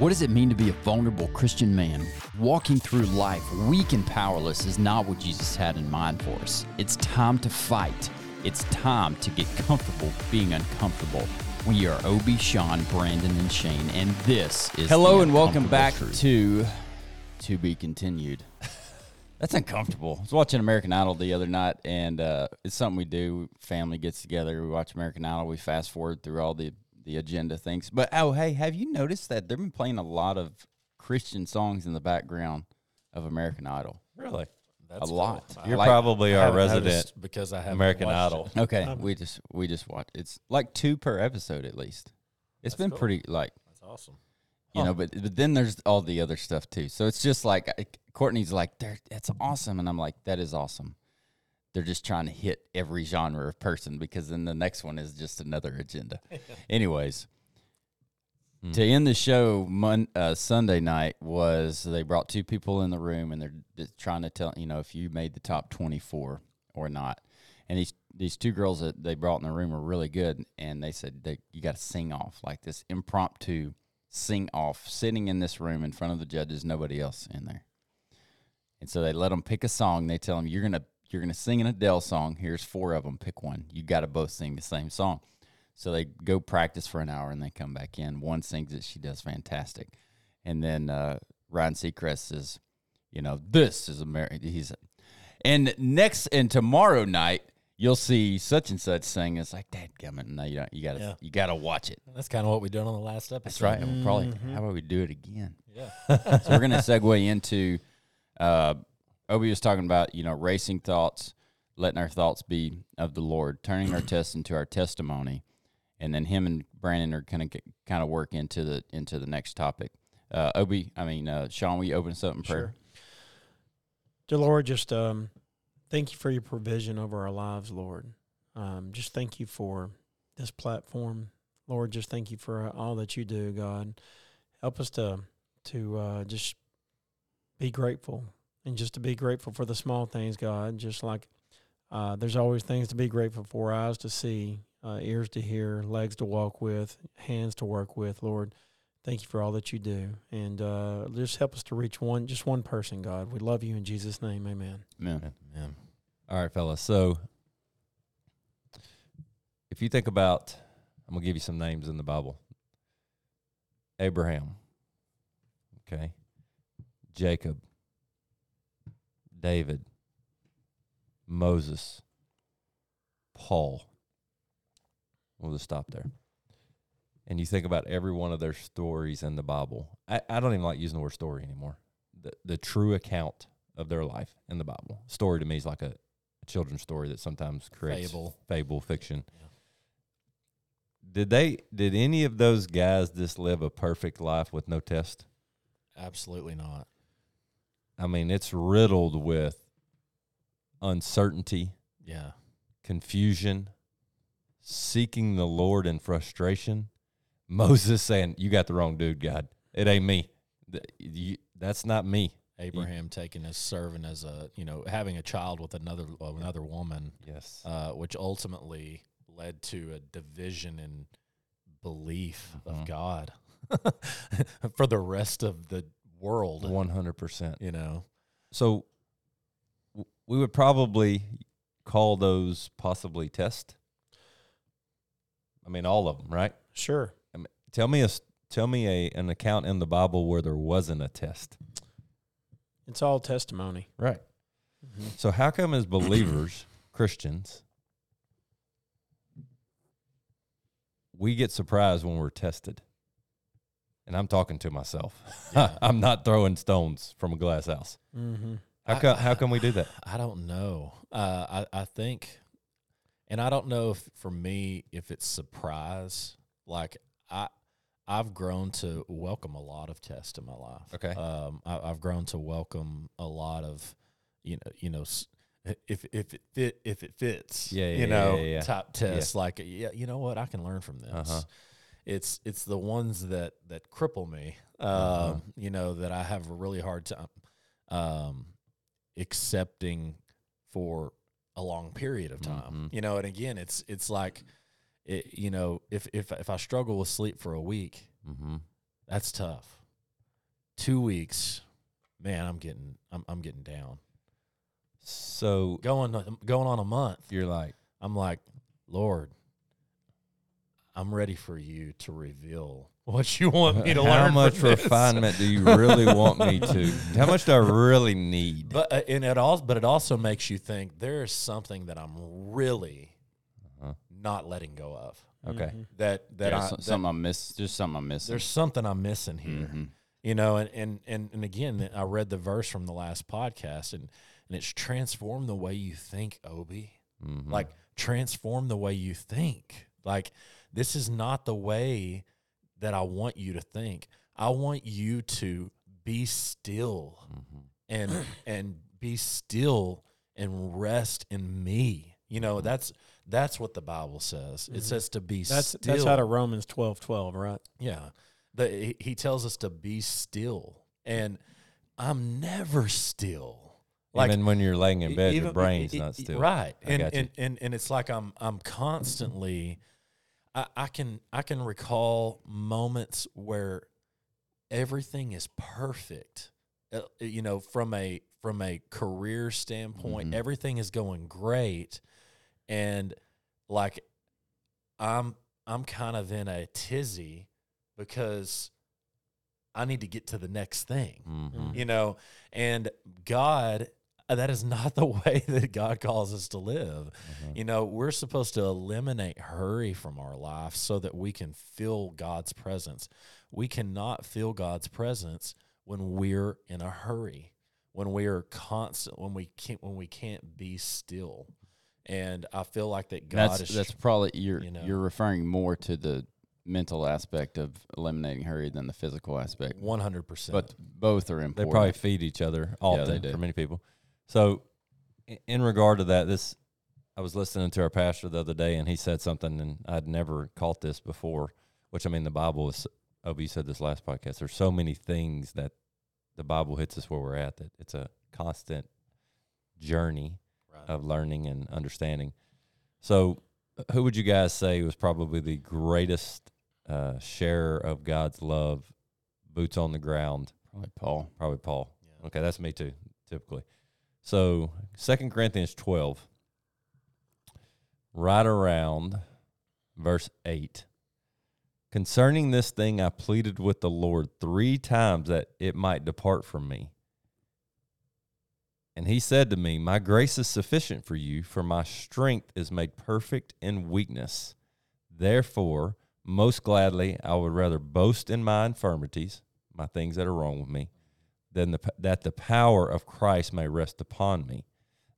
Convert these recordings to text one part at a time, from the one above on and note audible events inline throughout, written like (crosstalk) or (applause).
What does it mean to be a vulnerable Christian man? Walking through life weak and powerless is not what Jesus had in mind for us. It's time to fight. It's time to get comfortable being uncomfortable. We are Obi, Sean, Brandon, and Shane, and this is Hello and welcome back Truth. to (laughs) To Be Continued. (laughs) That's uncomfortable. I was watching American Idol the other night, and uh, it's something we do. Family gets together, we watch American Idol, we fast forward through all the the agenda things. But oh, hey, have you noticed that they've been playing a lot of Christian songs in the background of American Idol? Really? a lot. You're Like- probably our resident because I have American Idol. Okay, um, we just we just watch. It's like two per episode at least. It's been cool. pretty like That's awesome. you know, but but then there's all the other stuff too. So it's just like Courtney's like, "There, that's awesome," and I'm like, "That is awesome." They're just trying to hit every genre of person because then the next one is just another agenda. (laughs) Anyways, to end the show, Mon- uh, Sunday night was they brought two people in the room and they're just trying to tell you know if you made the top 24 or not. And these these two girls that they brought in the room were really good, and they said that you got to sing off like this impromptu sing off, sitting in this room in front of the judges, nobody else in there. And so they let them pick a song. They tell them you're gonna you're gonna sing an Adele song. Here's four of them. Pick one. You got to both sing the same song. So they go practice for an hour and they come back in. One sings it. She does fantastic. And then uh, Ryan Seacrest says, you know, this is America. He's and next and tomorrow night you'll see such and such sing. It's like, Dad, gummit. No, you don't. You gotta Yeah. you gotta watch it. That's kind of what we did on the last episode. That's right. We'll Probably. How about we do it again? Yeah. so we're going (laughs) to segue into uh, Obi was talking about you know racing thoughts, letting our thoughts be of the Lord, turning our tests into our testimony, and then him and Brandon are going to kind of work into the into the next topic. Uh, Obi, I mean uh, Sean, you open us up in prayer? Dear Lord, just um, thank you for your provision over our lives, Lord. Um, just thank you for this platform, Lord. Just thank you for all that you do, God. Help us to to uh, just be grateful and just to be grateful for the small things, God. Just like uh, there's always things to be grateful for: eyes to see, uh, ears to hear, legs to walk with, hands to work with, Lord. Thank you for all that you do, and uh, just help us to reach one, just one person, God. We love you in Jesus' name, Amen. Amen. Yeah. All right, fellas. So if you think about, I'm going to give you some names in the Bible Abraham, okay, Jacob, David, Moses, Paul. We'll just stop there. And you think about every one of their stories in the Bible. I, I don't even like using the word story anymore. The, the true account of their life in the Bible. Story to me is like a, a children's story that sometimes creates Fable. fable fiction. Yeah. Did they? Did any of those guys just live a perfect life with no test? Absolutely not. I mean, it's riddled with uncertainty, Yeah. confusion, seeking the Lord in frustration. Moses saying, "You got the wrong dude, God. It ain't me. That's not me." Abraham taking as serving as a you know having a child with another another woman, Yes. uh, which ultimately led to a division in belief Mhm. of God (laughs) for the rest of the world. One hundred percent. You know, So w- we would probably call those possibly test. I mean, all of them, right? Sure. Tell me a tell me a an account in the Bible where there wasn't a test. It's all testimony. Right. Mm-hmm. So how come as believers, (clears throat) Christians, we get surprised when we're tested? And I'm talking to myself. (laughs) Yeah. I'm not throwing stones from a glass house. Mm-hmm. How come how come we do that? I don't know. Uh, I I think, and I don't know if for me if it's surprise. Like I, I've grown to welcome a lot of tests in my life. Okay. Um, I, I've grown to welcome a lot of, you know, you know, if if it fit if it fits. Yeah, yeah, you know, yeah, yeah. top tests. Like yeah, you know what? I can learn from this. Uh-huh. It's it's the ones that that cripple me. Um, Uh-huh. you know that I have a really hard time um, accepting for a long period of time. Mhm. You know, and again, it's it's like, it, you know, if if if I struggle with sleep for a week, Mm-hmm. that's tough. two weeks, man, I'm getting I'm I'm getting down. So Going going on a month, you're like, I'm like, Lord, I'm ready for you to reveal what you want me to learn. how much from this." refinement do you really want me to? How much do I really need? But uh, and it also but it also makes you think there is something that I'm really Uh-huh. not letting go of. Okay. That that, Yeah, I, so- that something I'm miss. There's something I'm missing. there's something I'm missing here. Mhm. You know, and, and and and again, I read the verse from the last podcast, and and it's transform the way you think, Obi. Mhm. Like transform the way you think. Like this is not the way that I want you to think. I want you to be still Mhm. and and be still and rest in me. You know, that's that's what the Bible says. It Mhm. says to be That's still. that's out of Romans twelve twelve, right? Yeah. The, he, tells us to be still. And I'm never still. Like even when you're laying in bed, your even- brain's e- not still. Right. I And, and and and it's like I'm I'm constantly I, I can I can recall moments where everything is perfect. Uh, you know, from a from a career standpoint, Mhm. everything is going great. And like I'm I'm kind of in a tizzy because I need to get to the next thing Mhm. you know and god that is not (laughs) the way that god calls us to live Mhm. you know we're supposed to eliminate hurry from our life so that we can feel god's presence we cannot feel god's presence when we're in a hurry when we are constant when we can't when we can't be still and i feel like that god That's is that's probably you're you know. you're referring more to the mental aspect of eliminating hurry than the physical aspect. 100% But both are important. They important. probably feed each other often they do. for many people. So, in regard to that, this I was listening to our pastor the other day, and he said something, and I'd never caught this before. Which I mean, the Bible is. Oh, you said this last podcast. There's so many things that the Bible hits us where we're at. That it's a constant journey Right. of learning and understanding. So, who would you guys say was probably the greatest uh, share of God's love, boots on the ground? probably Paul. Probably Paul. Yeah. Okay, that's me too, typically. So, Second Corinthians 12, right around verse 8. Concerning this thing, I pleaded with the Lord three times that it might depart from me. And he said to me, My grace is sufficient for you, for my strength is made perfect in weakness. Therefore, most gladly, I would rather boast in my infirmities, my things that are wrong with me, than the, that the power of Christ may rest upon me.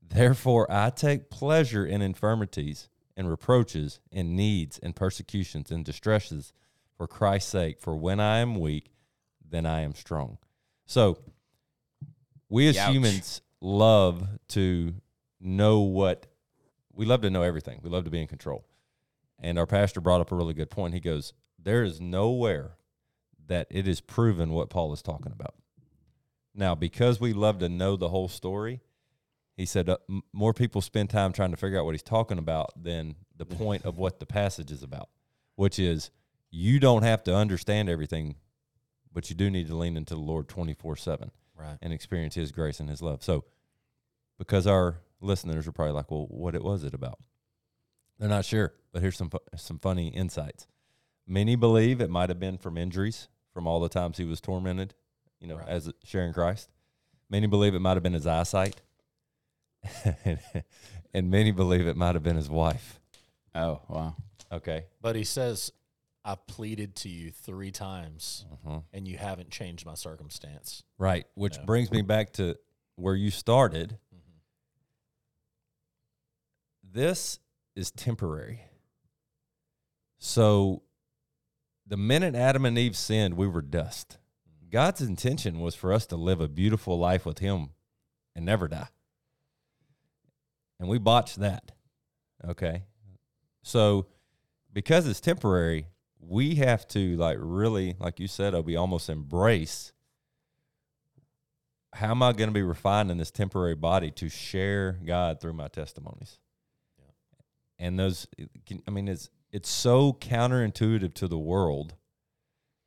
Therefore, I take pleasure in infirmities and reproaches and needs and persecutions and distresses for Christ's sake. For when I am weak, then I am strong. So, we as Youch. humans love to know what we love to know everything. We love to be in control. And our pastor brought up a really good point. He goes, There is nowhere that it is proven what Paul is talking about. Now, because we love to know the whole story, he said uh, m- more people spend time trying to figure out what he's talking about than the point of what the passage is about, which is you don't have to understand everything, but you do need to lean into the Lord 24 7 right and experience his grace and his love. So, because our listeners are probably like, well, what it was it about? They're not sure, but here's some fu- some funny insights. Many believe it might have been from injuries from all the times he was tormented, you know, Right. as sharing Christ. Many believe it might have been his eyesight, (laughs) and many believe it might have been his wife. Oh wow. Okay, But he says, I pleaded to you three times uh and you haven't changed my circumstance. right. Which Yeah. brings me back to where you started. this is temporary. So the minute Adam and Eve sinned, we were dust. God's intention was for us to live a beautiful life with him and never die. And we botched that. Okay. So because it's temporary, we have to like really, like you said, Obi, almost embrace how am I going to be refined in this temporary body to share God through my testimonies? And those, I mean, it's it's so counterintuitive to the world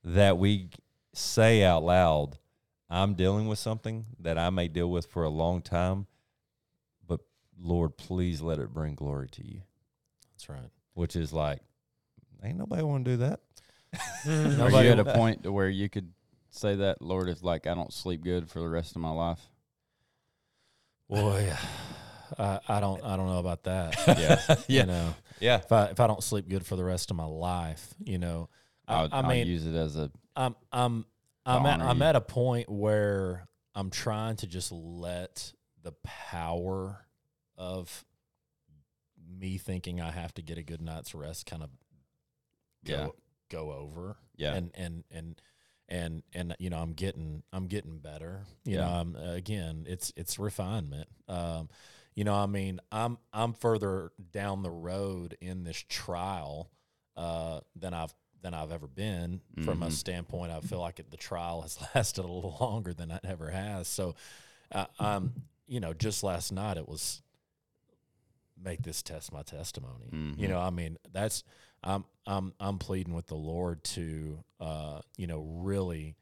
that we say out loud, I'm dealing with something that I may deal with for a long time, but Lord, please let it bring glory to you. That's right. Which is like, ain't nobody want to do that. Mm-hmm. (laughs) Are Nobody you at a point to where you could say that, Lord, if like I don't sleep good for the rest of my life? Boy, I, I don't I don't know about that. (laughs) Yeah. (laughs) Yeah. You know, Yeah. if I if I don't sleep good for the rest of my life, you know, I, I'll, I I'll mean, use it as a I'm I'm I'm at, I'm at a point where I'm trying to just let the power of me thinking I have to get a good night's rest kind of go Yeah. go over. yeah. And and and and and you know, I'm getting I'm getting better. You know, I'm again, it's it's refinement. Um you know, I mean, I'm I'm further down the road in this trial uh, than I've than I've ever been. From a Mhm. standpoint, I feel like it, the trial has (laughs) lasted a little longer than it ever has. So, uh, um, you know, just last night it was make this test my testimony. You Mhm. know, I mean, that's I'm I'm I'm pleading with the Lord to uh, you know, really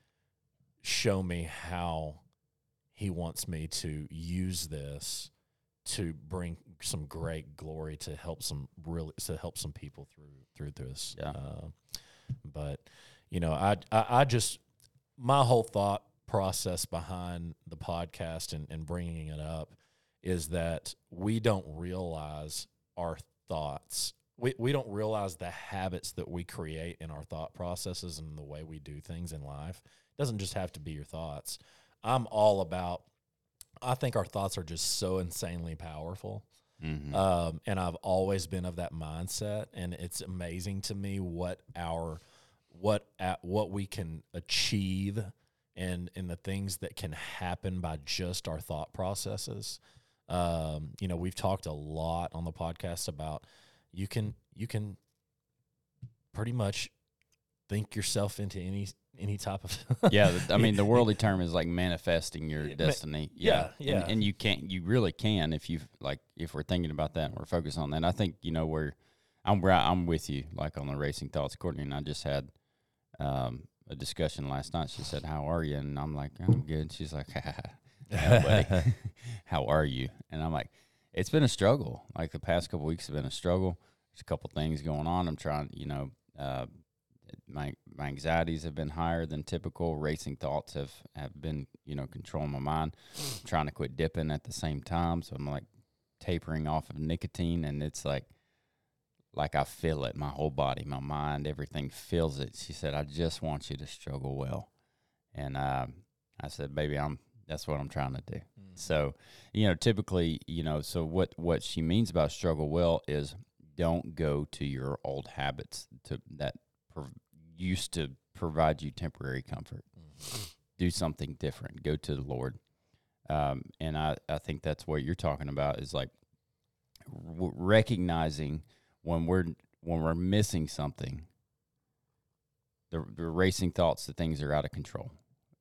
show me how he wants me to use this to bring some great glory to help some really to help some people through through this. Yeah. Uh, but you know, I, I I just my whole thought process behind the podcast and, and bringing it up is that we don't realize our thoughts. We, we don't realize the habits that we create in our thought processes and the way we do things in life. It doesn't just have to be your thoughts. I'm all about I think our thoughts are just so insanely powerful. Mhm. Um, and I've always been of that mindset, and it's amazing to me what our what at what we can achieve and and the things that can happen by just our thought processes. Um, you know, we've talked a lot on the podcast about you can you can pretty much think yourself into any any type of (laughs) yeah, I mean the (laughs) worldly term is like manifesting your Yeah, destiny. yeah, And- yeah. And, you can't, you really can if you like if we're thinking about that and we're focused on that. I think you know where I'm where I'm with you, like on the racing thoughts. Courtney and I just had um, a discussion last night. She said, "How are you?" And I'm like, "I'm good." She's like, (laughs) "Yeah. How are you?" And I'm like, "It's been a struggle. Like the past couple weeks have been a struggle. There's a couple things going on. I'm trying, you know." Uh, my my anxieties have been higher than typical. Racing thoughts have have been you know controlling my mind. I'm (sniffs) trying to quit dipping at the same time, so I'm like tapering off of nicotine, and it's like like I feel it, my whole body, my mind, everything feels it. She said, "I just want you to struggle well," and um, I said, "Baby, I'm that's what I'm trying to do." So, you know, typically, you know, so what what she means about struggle well is don't go to your old habits to that prov- used to provide you temporary comfort. Do something different. Go to the Lord. Um, and I, I think that's what you're talking about is like w- recognizing when we're when we're missing something, the, the racing thoughts the things are out of control.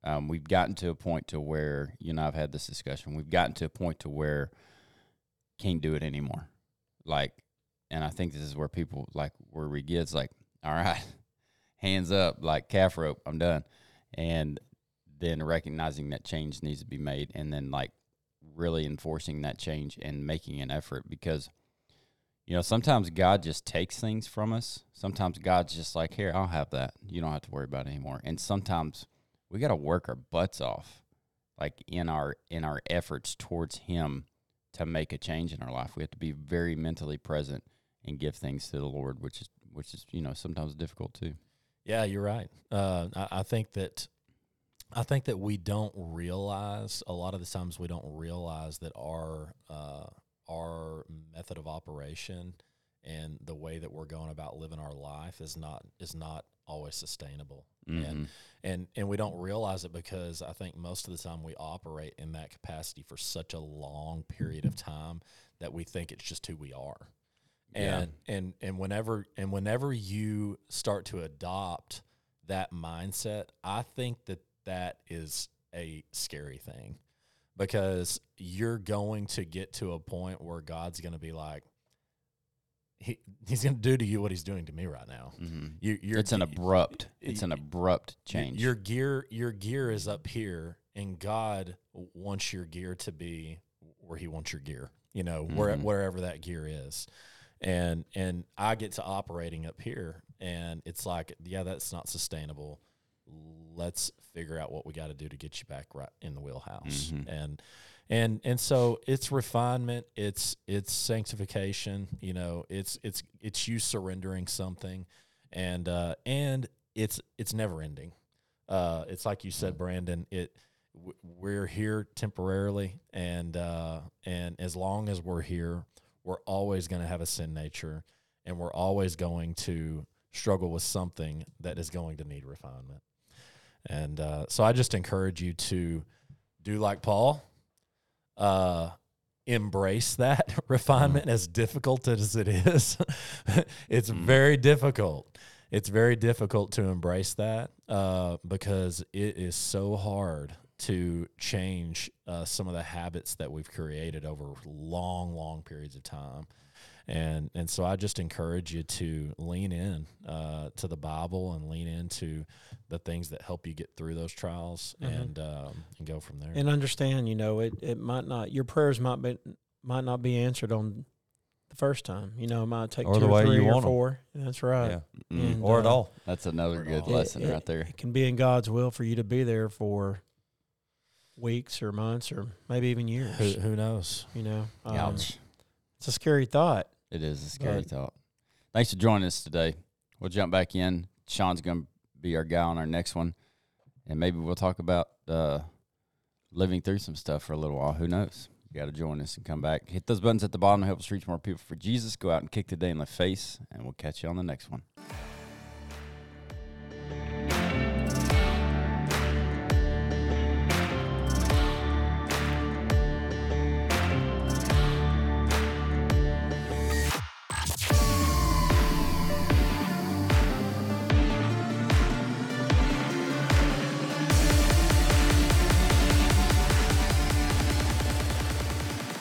Um, we've gotten to a point to where you know I've had this discussion. We've gotten to a point to where can't do it anymore. Like, and I think this is where people like where we get it's like, all right, hands up, like calf rope, I'm done, and then recognizing that change needs to be made, and then like really enforcing that change and making an effort because you know sometimes God just takes things from us. Sometimes God's just like, here, I'll have that. You don't have to worry about it anymore. And sometimes we got to work our butts off, like in our in our efforts towards Him to make a change in our life. We have to be very mentally present and give things to the Lord, which is which is you know sometimes difficult too. Yeah, you're right. Uh, I, I think that I think that we don't realize a lot of the times we don't realize that our uh, our method of operation and the way that we're going about living our life is not is not always sustainable. Mhm. And and and we don't realize it because I think most of the time we operate in that capacity for such a long period of time that we think it's just who we are Yeah. and and and whenever and whenever you start to adopt that mindset i think that that is a scary thing because you're going to get to a point where god's going to be like he, he's going to do to you what he's doing to me right now Mhm. you, you're It's an abrupt. It's an abrupt change. Your gear, your gear is up here, and God wants your gear to be where He wants your gear. You know, where, Mhm. wherever that gear is, and and I get to operating up here, and it's like, yeah, that's not sustainable. Let's figure out what we got to do to get you back right in the wheelhouse, Mhm. and and and so it's refinement it's it's sanctification you know it's it's it's you surrendering something and uh and it's it's never ending uh it's like you said brandon it we're here temporarily and uh and as long as we're here we're always going to have a sin nature and we're always going to struggle with something that is going to need refinement and uh so i just encourage you to do like paul uh, embrace that (laughs) refinement as difficult as it is. (laughs) it's Mm. very difficult. It's very difficult to embrace that uh, because it is so hard to change uh, some of the habits that we've created over long, long periods of time. And and so I just encourage you to lean in uh, to the Bible and lean into the things that help you get through those trials Mhm. and um, and go from there. and understand, you know, it, it might not your prayers might be might not be answered on the first time. You know, it might take Or two the or way three you or want 'em. four. That's right. Yeah. Mm. And, Or at uh, all. That's another good not. lesson It- right there. It can be in God's will for you to be there for weeks or months or maybe even years. Who, who knows? you know, um, Ouch. it's a scary thought. It is a scary But- thought. Thanks for joining us today. We'll jump back in. Sean's going to be our guy on our next one. And maybe we'll talk about uh, living through some stuff for a little while. Who knows? You got to join us and come back. Hit those buttons at the bottom to help us reach more people for Jesus. Go out and kick the day in the face, and we'll catch you on the next one.